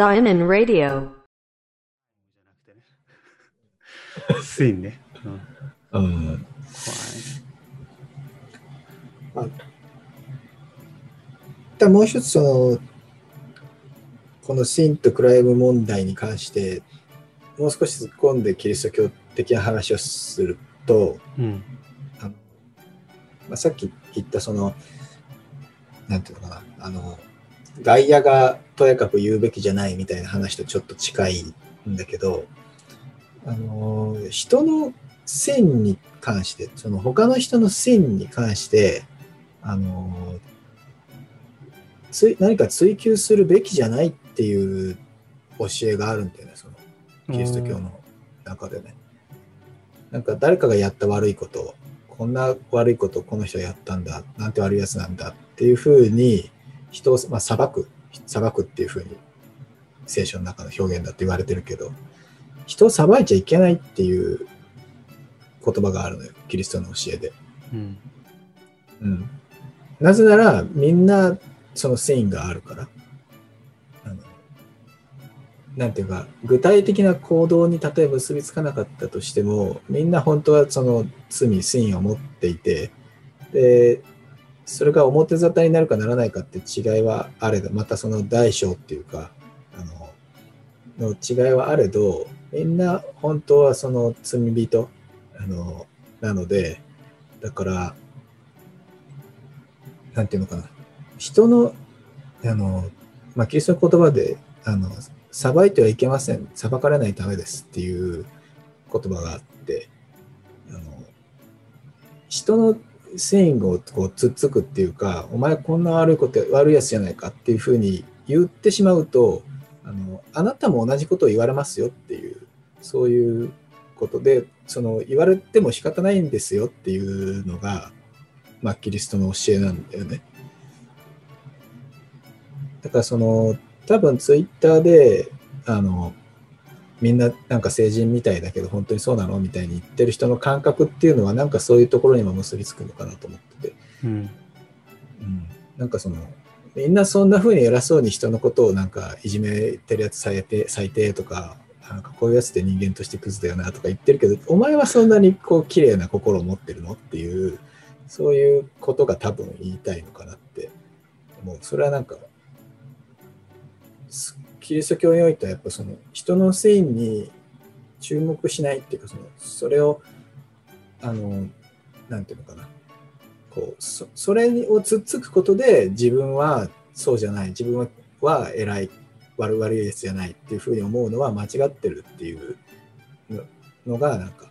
Zion Radio. スインね。うん、うん。怖い。でもう一つそのこのシンとクライム問題に関してもう少し突っ込んでキリスト教的な話をすると、うん。あのまあ、さっき言ったそのなんていうのかなあの外野がとやかく言うべきじゃないみたいな話とちょっと近いんだけどあの人の線に関してその他の人の線に関してあのつい何か追求するべきじゃないっていう教えがあるんだよねそのキリスト教の中でね。なんか誰かがやった悪いことをこんな悪いことをこの人はやったんだなんて悪いやつなんだっていうふうに人を、まあ、裁く裁くっていうふうに聖書の中の表現だって言われてるけど人を裁いちゃいけないっていう言葉があるのよキリストの教えで。うん。うん、なぜならみんなその繊維があるからなんていうか具体的な行動に例えば結びつかなかったとしてもみんな本当はその罪繊維を持っていてでそれが表沙汰になるかならないかって違いはあれどまたその大小っていうかあのの違いはあれどみんな本当はその罪人あのなのでだからなんていうのかな、人の、あの、まあ、キリストの言葉で、あの、裁いてはいけません、裁かれないためですっていう言葉があって、あの、人の繊維をこうつっつくっていうか、お前こんな悪いこと、悪いやつじゃないかっていうふうに言ってしまうと、あの、あなたも同じことを言われますよっていう、そういうことで、その言われても仕方ないんですよっていうのが、まあ、キリストの教えなんだよね。だからその多分ツイッターであのみんななんか成人みたいだけど本当にそうなのみたいに言ってる人の感覚っていうのはなんかそういうところにも結びつくのかなと思ってて、うん。うん、なんかそのみんなそんな風に偉そうに人のことをなんかいじめてるやつ最低最低とかなんかこういうやつって人間としてクズだよなとか言ってるけどお前はそんなにこう綺麗な心を持ってるのっていうそういうことが多分言いたいのかなって思う。それはなんか、すキリスト教においてはやっぱその人のせいに注目しないっていうか、そのそれを、あの、なんていうのかな。こう、そそれをつっつくことで自分はそうじゃない、自分はは偉い、悪悪いやつじゃないっていうふうに思うのは間違ってるっていうののが、なんか、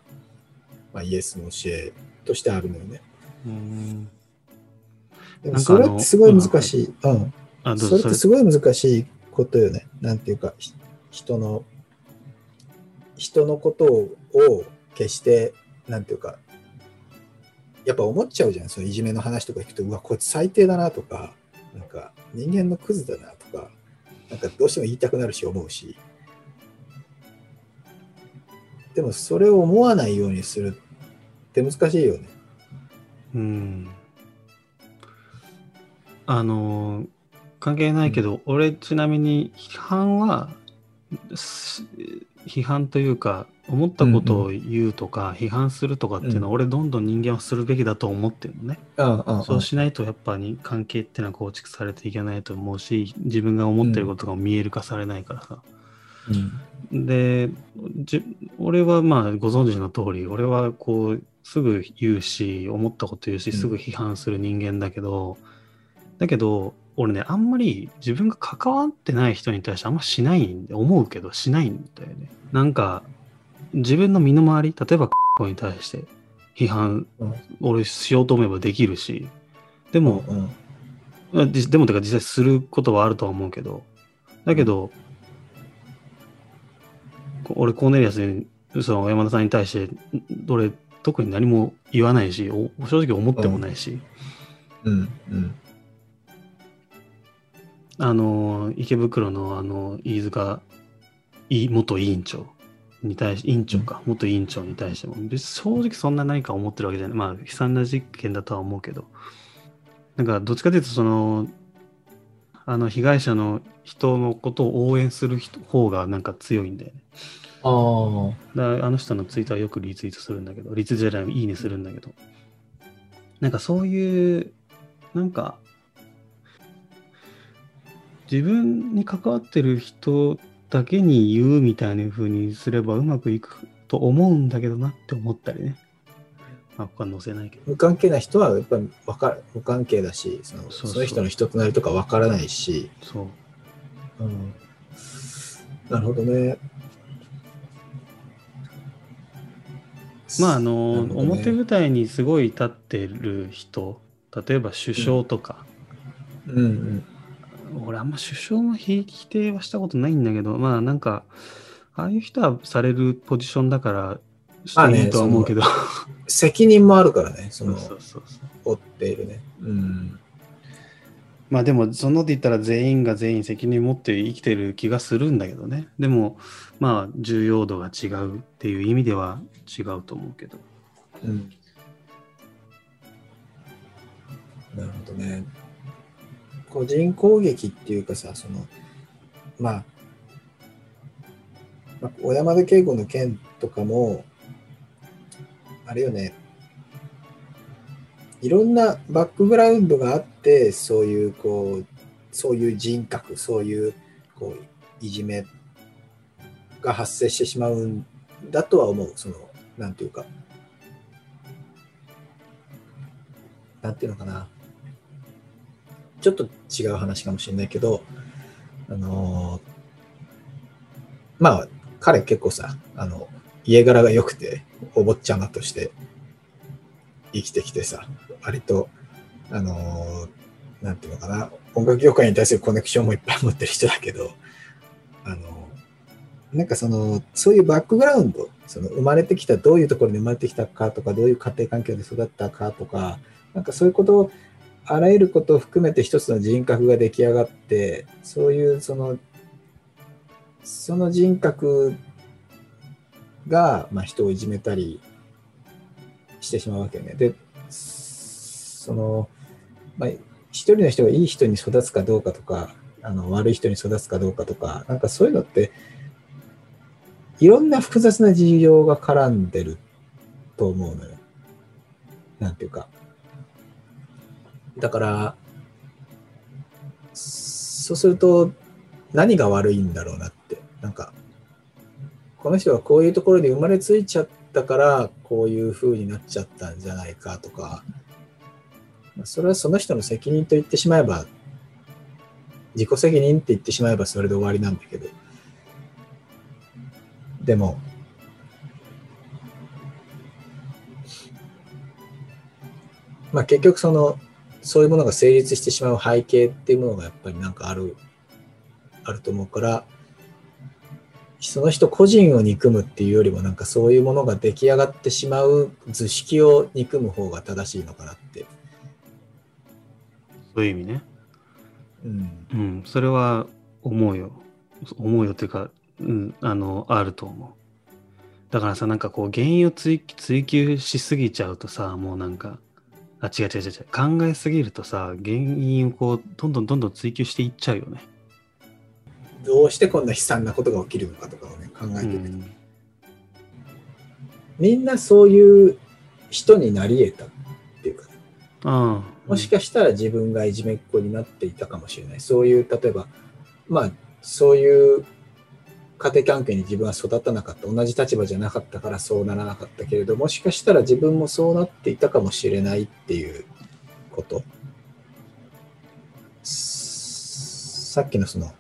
まあ、イエスの教えとしてあるのよね。うん。でもそれってすごい難しい。うん。それってすごい難しいことよね。なんていうか、人の、人のことを決して、なんていうか、やっぱ思っちゃうじゃん。そのいじめの話とか聞くと、うわ、こいつ最低だなとか、なんか人間のクズだなとか、なんかどうしても言いたくなるし思うし。でもそれを思わないようにするって難しいよね。うん。あの、関係ないけど、俺ちなみに批判は、す批判というか、思ったことを言うとか、批判するとかっていうのは、うん。俺どんどん人間はするべきだと思ってるのね。うんうんうんそうしないとやっぱり関係っていうのは構築されていけないと思うし、自分が思ってることが見える化されないからさ。うん。でじ俺はまあご存知の通り俺はこうすぐ言うし思ったこと言うしうん。すぐ批判する人間だけど、だけど俺ねあんまり自分が関わってない人に対してあんましないんで思うけどしないんだよね。なんか自分の身の回り例えば子に対して批判うん俺しようと思えばできるしでも、うんでもてか実際することはあるとは思うけどだけど、こ俺コーネリアスにその山田さんに対してん俺特に何も言わないしお正直思ってもないし、うん。うんあの池袋のあの飯塚い元委員長に対し委員長か、元委員長に対しても。正直そんな何か思ってるわけじゃない。まあ悲惨な事件だとは思うけど。なんかどっちかというとそのあの被害者の人のことを応援する人方がなんか強いんだよね。ああ。あの人のツイートはよくリツイートするんだけど、リツイートじゃない、いいねするんだけど、なんかそういう、なんか、自分に関わってる人だけに言うみたいな風にすればうまくいくと思うんだけどなって思ったりね。まあ、ここは載せないけど。無関係な人はやっぱりわかる無関係だしそのそうの人の人となりとかわからないし、そう。うん、なるほどね。まああの、ね表舞台にすごい立ってる人、例えば首相とか、うんうん俺あんま首相の否否定はしたことないんだけど、まあなんか、ああいう人はされるポジションだから、していいとは思うけど。責任もあるからね、そのそうそうそう負っているね。うん。まあでも、そのって言ったら全員が全員責任持って生きてる気がするんだけどね。でも、まあ重要度が違うっていう意味では違うと思うけど。うん。なるほどね。個人攻撃っていうかさ、その、まあ、まあ、小山田圭吾の件とかも、あれよね、いろんなバックグラウンドがあって、そういう、こう、そういう人格、そういう、こう、いじめが発生してしまうんだとは思う。その、なんていうか、なんていうのかな。ちょっと違う話かもしれないけど、あのーまあ、彼結構さ、あの、家柄が良くて、お坊ちゃまとして生きてきてさ、割と、あのーなんていうのかな、音楽業界に対するコネクションもいっぱい持ってる人だけど、あのなんかその、そういうバックグラウンド、その生まれてきた、どういうところで生まれてきたかとか、どういう家庭環境で育ったかとか、なんかそういうことを、あらゆることを含めて一つの人格が出来上がって、そういうその、その人格が、まあ、人をいじめたりしてしまうわけね。で、その、まあ、一人の人がいい人に育つかどうかとか、あの悪い人に育つかどうかとか、なんかそういうのって、いろんな複雑な事情が絡んでると思うのよ。なんていうか。だから、そうすると何が悪いんだろうなって。なんか、この人はこういうところで生まれついちゃったから、こういう風になっちゃったんじゃないかとか、それはその人の責任と言ってしまえば、自己責任って言ってしまえばそれで終わりなんだけど、でも、まあ結局その、そういうものが成立してしまう背景っていうものがやっぱりなんかある、あると思うから、その人個人を憎むっていうよりもなんかそういうものが出来上がってしまう図式を憎む方が正しいのかなって。そういう意味ね。うん。うん、それは思うよ。思うよっていうか、うん、あの、あると思う。だからさ、なんかこう、原因を追追求しすぎちゃうとさ、もうなんか、あ、違う違う違う違う、考えすぎるとさ、原因をこう、どんどんどんどん追求していっちゃうよね。どうしてこんな悲惨なことが起きるのかとかをね、考えうてみると、ん、みんなそういう人になり得たっていうか、ああ、もしかしたら自分がいじめっ子になっていたかもしれない。そういう、例えば、まあ、そういう家庭関係に自分は育たなかった。同じ立場じゃなかったからそうならなかったけれど、もしかしたら自分もそうなっていたかもしれないっていうこと。さっきのその、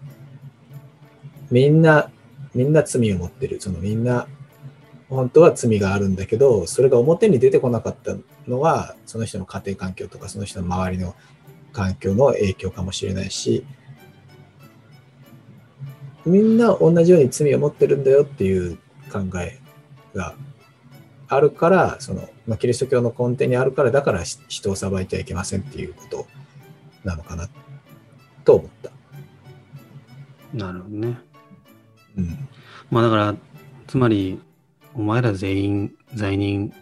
みんな、みんな罪を持ってる。そのみんな、本当は罪があるんだけど、それが表に出てこなかったのは、その人の家庭環境とか、その人の周りの環境の影響かもしれないし、みんな同じように罪を持ってるんだよっていう考えがあるから、その、まあ、キリスト教の根底にあるから、だからし人を裁いてはいけませんっていうことなのかなと思った。なるほどね。うん。まあだから、つまり、お前ら全員罪人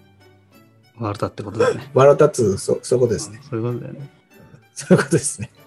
悪だってことだよね。笑ったつ、そそういうことですね。そういうことだよね。そういうことですね。う